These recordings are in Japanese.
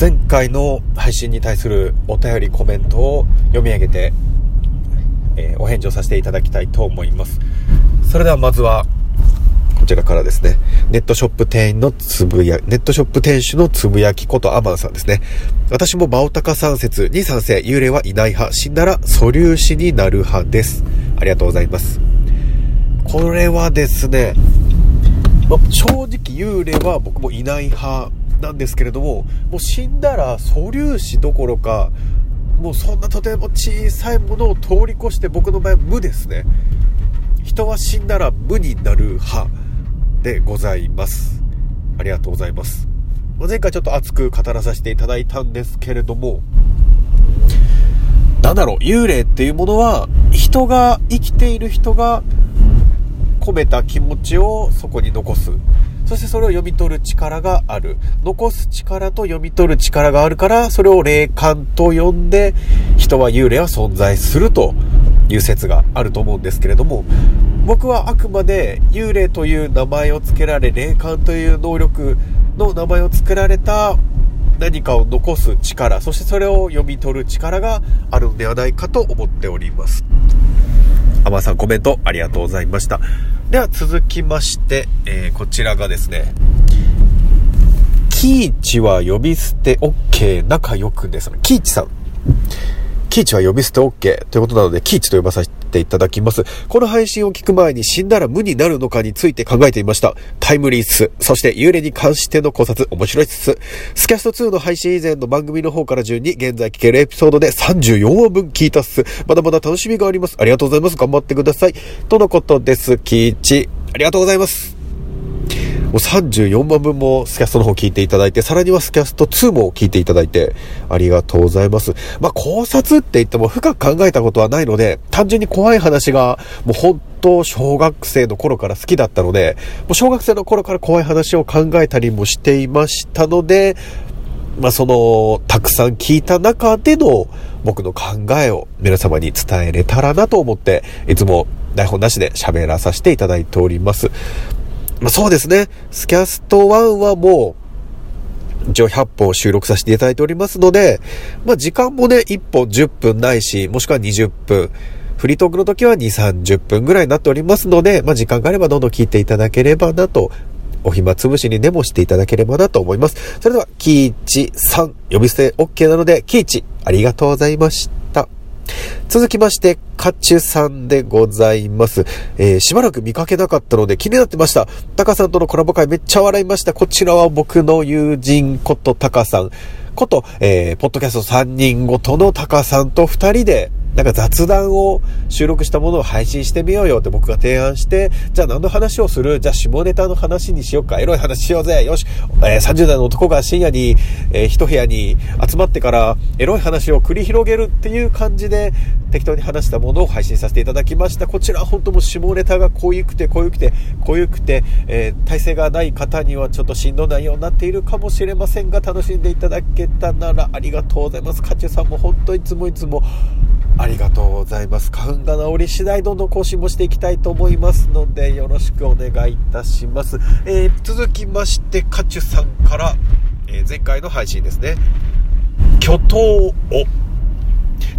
前回の配信に対するお便りコメントを読み上げて、えー、お返事をさせていただきたいと思います。それではまずは、こちらからですね、ネットショップ店員のつぶや、ネットショップ店主のつぶやきことアマンさんですね。私もバオタカ三説に賛成、幽霊はいない派、死んだら素粒子になる派です。ありがとうございます。これはですね、ま正直幽霊は僕もいない派なんですけれども、もう死んだら素粒子どころか、もうそんなとても小さいものを通り越して僕の場合は無ですね。人は死んだら無になる派でございます。ありがとうございます。前回ちょっと熱く語らさせていただいたんですけれども、なんだろう、幽霊っていうものは、人が、生きている人が込めた気持ちをそこに残す。そしてそれを読み取る力がある。残す力と読み取る力があるから、それを霊感と呼んで、人は幽霊は存在するという説があると思うんですけれども、僕はあくまで幽霊という名前を付けられ、霊感という能力の名前を付けられた何かを残す力、そしてそれを読み取る力があるのではないかと思っております。アマさんコメントありがとうございました。では続きまして、えー、こちらがですね、キーチは呼び捨て OK 仲良くです。キーチさん。キーチは呼び捨て OK ということなので、キーチと呼ばさせていただきます。この配信を聞く前に死んだら無になるのかについて考えていました。タイムリース、そして幽霊に関しての考察、面白いつつ、スキャスト2の配信以前の番組の方から順に現在聞けるエピソードで34話分聞いたっす。まだまだ楽しみがあります。ありがとうございます。頑張ってください。とのことです。キーチ、ありがとうございます。もう34万分もスキャストの方聞いていただいて、さらにはスキャスト2も聞いていただいて、ありがとうございます。まあ、考察って言っても深く考えたことはないので、単純に怖い話が、もう本当小学生の頃から好きだったので、もう小学生の頃から怖い話を考えたりもしていましたので、まあ、その、たくさん聞いた中での僕の考えを皆様に伝えれたらなと思って、いつも台本なしで喋らさせていただいております。まあ、そうですね。スキャスト1はもう、一応100本収録させていただいておりますので、まあ、時間もね、1本10分ないし、もしくは20分。フリートークの時は2、30分ぐらいになっておりますので、まあ、時間があればどんどん聞いていただければなと、お暇つぶしにでもしていただければなと思います。それでは、キーチさん、呼び捨て OK なので、キーチ、ありがとうございました。続きまして、カチュさんでございます。えー、しばらく見かけなかったので気になってました。タカさんとのコラボ会めっちゃ笑いました。こちらは僕の友人ことタカさんこと、えー、ポッドキャスト3人ごとのタカさんと2人でなんか雑談を収録したものを配信してみようよって僕が提案して、じゃあ何の話をする？じゃあ下ネタの話にしようか。エロい話しようぜ。よし。えー、30代の男が深夜に、えー、一部屋に集まってからエロい話を繰り広げるっていう感じで適当に話したものを配信させていただきました。こちら本当も下ネタが濃ゆくて濃ゆくて濃ゆくて、えー、体勢がない方にはちょっとしんどないようになっているかもしれませんが、楽しんでいただけたならありがとうございます。カチュさんも本当いつもいつもありがとうございます。花粉が治り次第どんどん更新もしていきたいと思いますので、よろしくお願いいたします。えー、続きまして、カチュさんから、えー、前回の配信ですね。巨頭を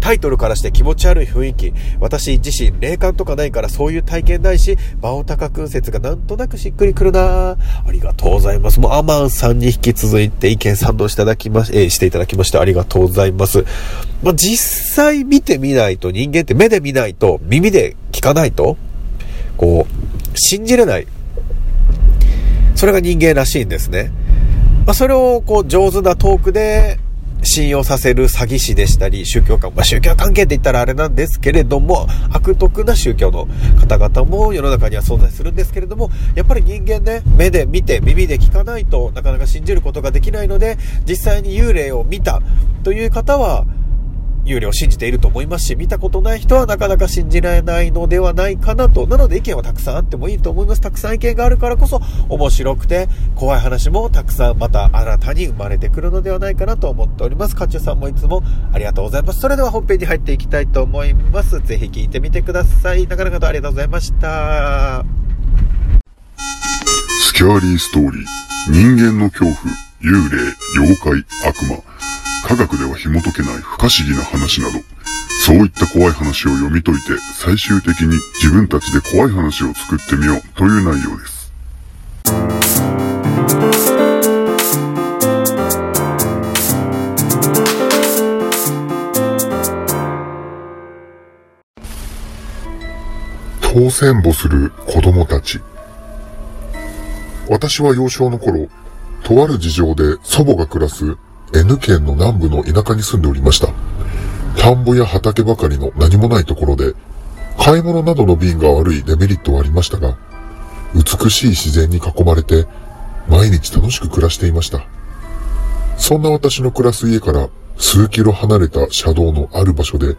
タイトルからして気持ち悪い雰囲気。私自身、霊感とかないからそういう体験ないし、バオタカ君説がなんとなくしっくりくるなありがとうございます。もうアマンさんに引き続いて意見賛同していただきまし、えー、していただきましてありがとうございます。まあ、実際見てみないと人間って目で見ないと耳で聞かないと、こう、信じれない。それが人間らしいんですね。まあ、それをこう上手なトークで信用させる詐欺師でしたり、宗教関、まあ、宗教関係って言ったらあれなんですけれども、悪徳な宗教の方々も世の中には存在するんですけれども、やっぱり人間ね、目で見て耳で聞かないとなかなか信じることができないので、実際に幽霊を見たという方は、幽霊を信じていると思いますし、見たことない人はなかなか信じられないのではないかなと。なので意見はたくさんあってもいいと思います。たくさん意見があるからこそ面白くて怖い話もたくさんまた新たに生まれてくるのではないかなと思っております。カチュさんもいつもありがとうございます。それでは本編に入っていきたいと思います。ぜひ聞いてみてください。なかなかとありがとうございました。スキャーリーストーリー。人間の恐怖、幽霊、妖怪、悪魔。科学では紐解けない不可思議な話など、そういった怖い話を読み解いて、最終的に自分たちで怖い話を作ってみようという内容です。当選簿する子供たち。私は幼少の頃、とある事情で祖母が暮らす N 県の南部の田舎に住んでおりました。田んぼや畑ばかりの何もないところで、買い物などの便が悪いデメリットはありましたが、美しい自然に囲まれて、毎日楽しく暮らしていました。そんな私の暮らす家から数キロ離れた車道のある場所で、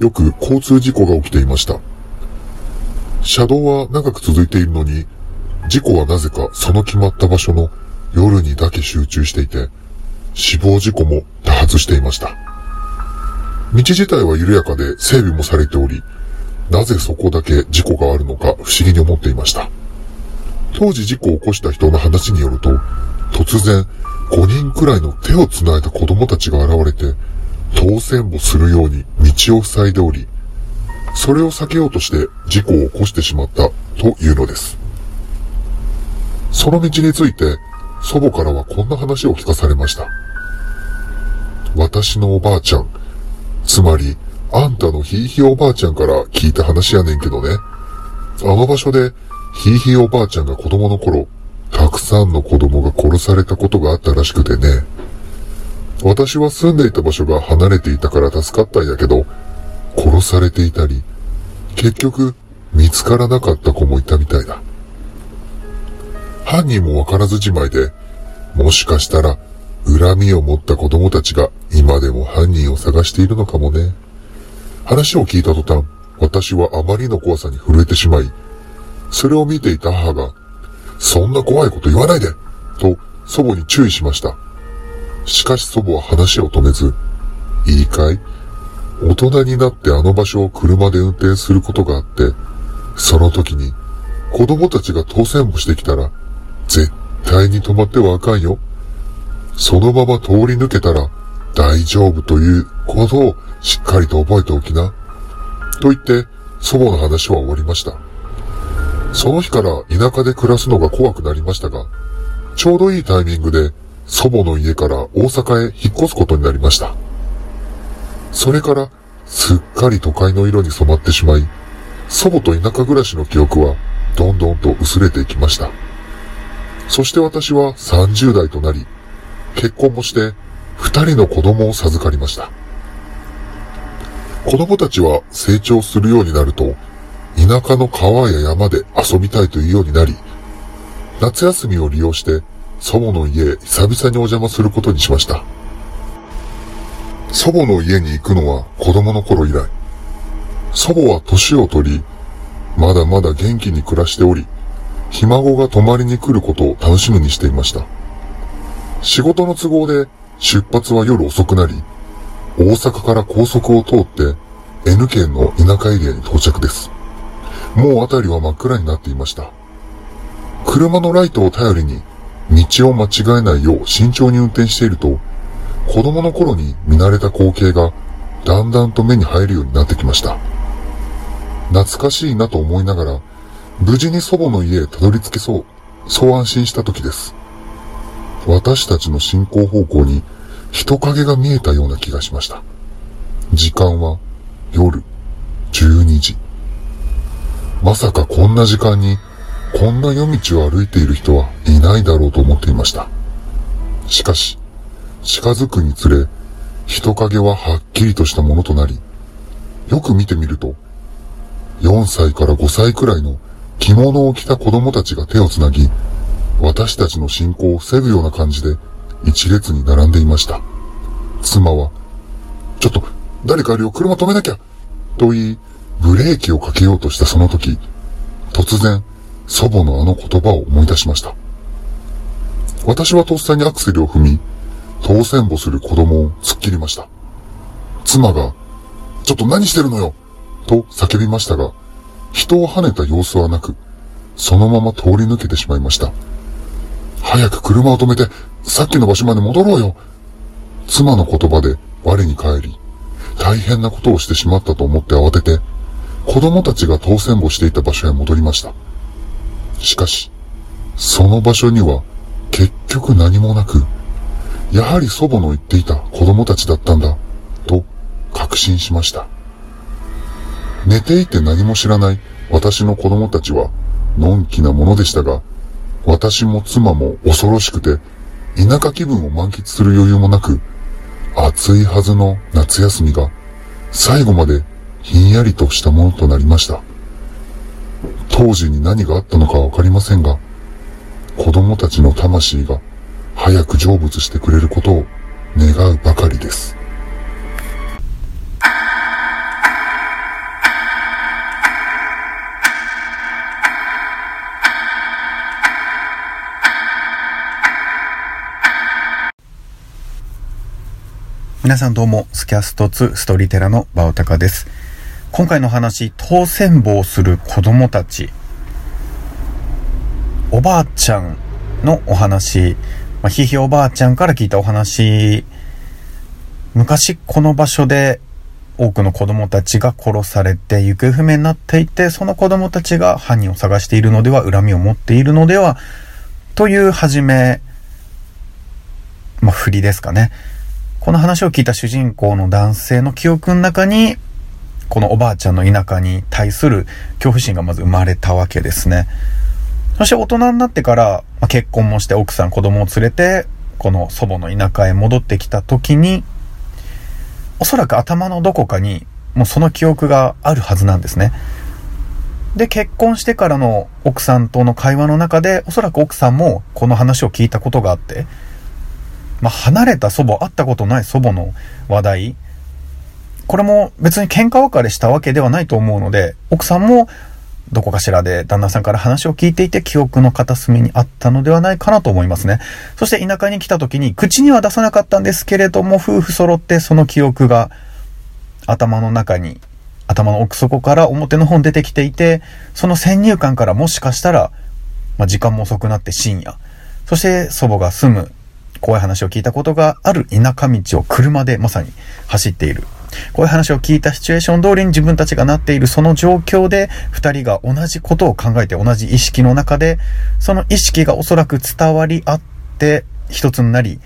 よく交通事故が起きていました。車道は長く続いているのに、事故はなぜかその決まった場所の夜にだけ集中していて、死亡事故も多発していました。道自体は緩やかで整備もされており、なぜそこだけ事故があるのか不思議に思っていました。当時事故を起こした人の話によると、突然5人くらいの手を繋いだ子供たちが現れて、当選もするように道を塞いでおり、それを避けようとして事故を起こしてしまったというのです。その道について祖母からはこんな話を聞かされました。私のおばあちゃん、つまりあんたのひいひいおばあちゃんから聞いた話やねんけどね。あの場所でひいひいおばあちゃんが子供の頃、たくさんの子供が殺されたことがあったらしくてね。私は住んでいた場所が離れていたから助かったんやけど、殺されていたり、結局見つからなかった子もいたみたいだ。犯人もわからずじまいで、もしかしたら恨みを持った子供たちが今でも犯人を探しているのかもね。話を聞いた途端、私はあまりの怖さに震えてしまい、それを見ていた母が、そんな怖いこと言わないでと祖母に注意しました。しかし祖母は話を止めず、いいかい大人になってあの場所を車で運転することがあって、その時に子供たちが当選もしてきたら、絶対に止まってはあかんよ。そのまま通り抜けたら大丈夫ということをしっかりと覚えておきな。と言って祖母の話は終わりました。その日から田舎で暮らすのが怖くなりましたが、ちょうどいいタイミングで祖母の家から大阪へ引っ越すことになりました。それからすっかり都会の色に染まってしまい、祖母と田舎暮らしの記憶はどんどんと薄れていきました。そして私は30代となり、結婚もして二人の子供を授かりました。子供たちは成長するようになると、田舎の川や山で遊びたいというようになり、夏休みを利用して祖母の家へ久々にお邪魔することにしました。祖母の家に行くのは子供の頃以来。祖母は年を取り、まだまだ元気に暮らしており、ひ孫が泊まりに来ることを楽しみにしていました。仕事の都合で出発は夜遅くなり、大阪から高速を通って N 県の田舎エリアに到着です。もう辺りは真っ暗になっていました。車のライトを頼りに道を間違えないよう慎重に運転していると、子供の頃に見慣れた光景がだんだんと目に入るようになってきました。懐かしいなと思いながら、無事に祖母の家へたどり着けそう、そう安心した時です。私たちの進行方向に人影が見えたような気がしました。時間は夜12時。まさかこんな時間にこんな夜道を歩いている人はいないだろうと思っていました。しかし、近づくにつれ、人影ははっきりとしたものとなり、よく見てみると、4歳から5歳くらいの着物を着た子供たちが手をつなぎ、私たちの進行を防ぐような感じで一列に並んでいました。妻は、ちょっと、誰かあれを車止めなきゃと言い、ブレーキをかけようとしたその時、突然、祖母のあの言葉を思い出しました。私はとっさにアクセルを踏み、当選簿する子供を突っ切りました。妻が、ちょっと何してるのよと叫びましたが、人を跳ねた様子はなく、そのまま通り抜けてしまいました。早く車を止めて、さっきの場所まで戻ろうよ。妻の言葉で我に返り、大変なことをしてしまったと思って慌てて、子供たちが当選簿していた場所へ戻りました。しかし、その場所には結局何もなく、やはり祖母の言っていた子供たちだったんだ、と確信しました。寝ていて何も知らない私の子供たちは、のんきなものでしたが、私も妻も恐ろしくて、田舎気分を満喫する余裕もなく、暑いはずの夏休みが、最後までひんやりとしたものとなりました。当時に何があったのかわかりませんが、子供たちの魂が早く成仏してくれることを願うばかりです。皆さんどうも、スキャスト2ストーリーテラのバオタカです。今回の話、当選簿をする子供たち。おばあちゃんのお話、まあ、ひひおばあちゃんから聞いたお話、昔この場所で多くの子供たちが殺されて行方不明になっていて、その子供たちが犯人を探しているのでは、恨みを持っているのでは、という始め、まあ、振りですかね。この話を聞いた主人公の男性の記憶の中に、このおばあちゃんの田舎に対する恐怖心がまず生まれたわけですね。そして大人になってから、ま、結婚もして奥さん子供を連れて、この祖母の田舎へ戻ってきた時に、おそらく頭のどこかにもうその記憶があるはずなんですね。で、結婚してからの奥さんとの会話の中で、おそらく奥さんもこの話を聞いたことがあって、まあ、離れた祖母、会ったことない祖母の話題。これも別に喧嘩別れしたわけではないと思うので、奥さんもどこかしらで旦那さんから話を聞いていて記憶の片隅にあったのではないかなと思いますね。そして田舎に来た時に口には出さなかったんですけれども、夫婦揃ってその記憶が頭の中に、頭の奥底から表の方に出てきていて、その先入観からもしかしたら、まあ、時間も遅くなって深夜、そして祖母が住む怖い話を聞いたことがある田舎道を車でまさに走っている。こういう話を聞いたシチュエーション通りに自分たちがなっているその状況で、二人が同じことを考えて同じ意識の中で、その意識がおそらく伝わり合って、一つになり、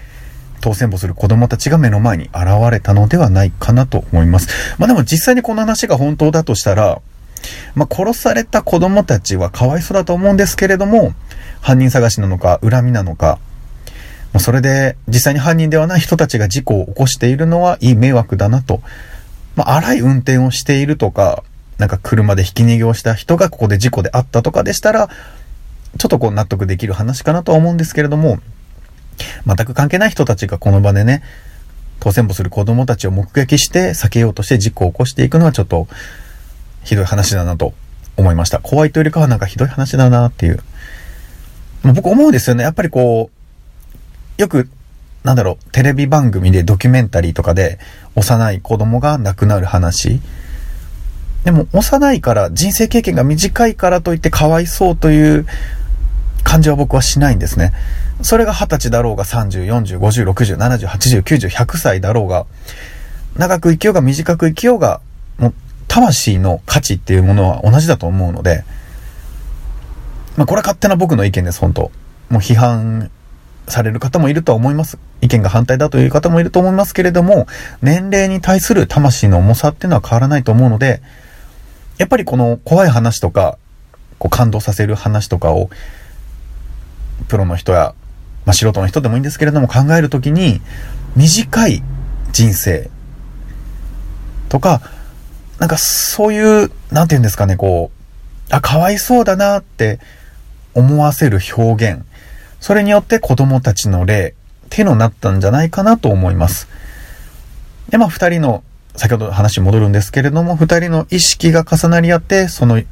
当選簿する子供たちが目の前に現れたのではないかなと思います。まあでも実際にこの話が本当だとしたら、まあ殺された子供たちはかわいそうだと思うんですけれども、犯人探しなのか、恨みなのか、まそれで実際に犯人ではない人たちが事故を起こしているのはいい迷惑だなと。まあ、荒い運転をしているとか、なんか車でひき逃げをした人がここで事故であったとかでしたら、ちょっとこう納得できる話かなとは思うんですけれども、全く関係ない人たちがこの場でね、当選簿する子供たちを目撃して避けようとして事故を起こしていくのはちょっとひどい話だなと思いました。怖いというよりかはなんかひどい話だなっていう。僕思うんですよね。やっぱりこう、よく、なんだろう、テレビ番組でドキュメンタリーとかで幼い子供が亡くなる話。でも幼いから人生経験が短いからといってかわいそうという感じは僕はしないんですね。それが20歳だろうが30、40、50、60、70、80、90、100歳だろうが、長く生きようが短く生きようが、もう魂の価値っていうものは同じだと思うので、まあこれは勝手な僕の意見です、本当もう批判される方もいるとは思います。意見が反対だという方もいると思いますけれども、年齢に対する魂の重さっていうのは変わらないと思うので、やっぱりこの怖い話とか、こう感動させる話とかを、プロの人や、まあ、素人の人でもいいんですけれども考えるときに、短い人生とか、なんかそういう、なんて言うんですかね、こう、あ、かわいそうだなって思わせる表現。それによって子供たちの例っていうのなったんじゃないかなと思います。で、まあ二人の、先ほど話戻るんですけれども、二人の意識が重なり合って、その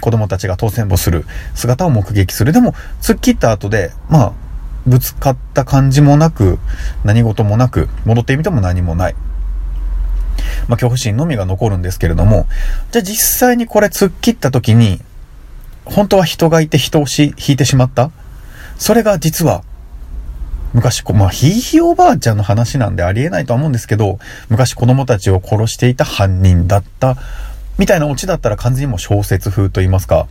子供たちが当選簿する姿を目撃する。でも、突っ切った後で、まあ、ぶつかった感じもなく、何事もなく、戻ってみても何もない。まあ、恐怖心のみが残るんですけれども、じゃあ実際にこれ突っ切った時に、本当は人がいて人をし引いてしまったそれが実は、昔、まあ、ひいひいおばあちゃんの話なんでありえないとは思うんですけど、昔子供たちを殺していた犯人だった、みたいなオチだったら完全にもう小説風と言いますか、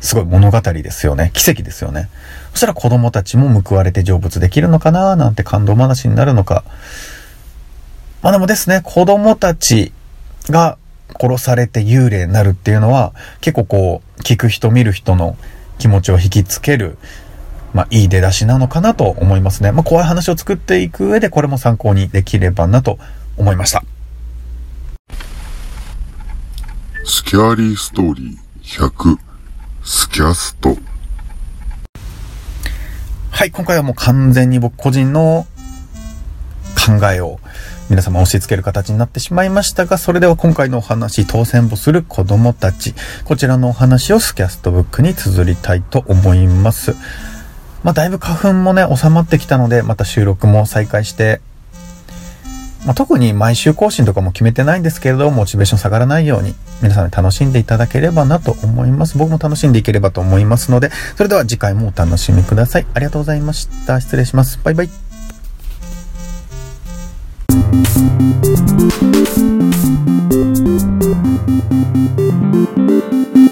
すごい物語ですよね。奇跡ですよね。そしたら子供たちも報われて成仏できるのかななんて感動話になるのか。まあでもですね、子供たちが殺されて幽霊になるっていうのは、結構こう、聞く人見る人の気持ちを引きつける、まあいい出だしなのかなと思いますね。まあ怖い話を作っていく上でこれも参考にできればなと思いました。スキャーリーストーリー100スキャスト。はい、今回はもう完全に僕個人の考えを皆様押し付ける形になってしまいましたが、それでは今回のお話、当選簿する子供たち、こちらのお話をスキャストブックに綴りたいと思います。まあ、だいぶ花粉もね、収まってきたので、また収録も再開してまあ、特に毎週更新とかも決めてないんですけれど、モチベーション下がらないように、皆さんに楽しんでいただければなと思います。僕も楽しんでいければと思いますので、それでは次回もお楽しみください。ありがとうございました。失礼します。バイバイ。Thank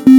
you.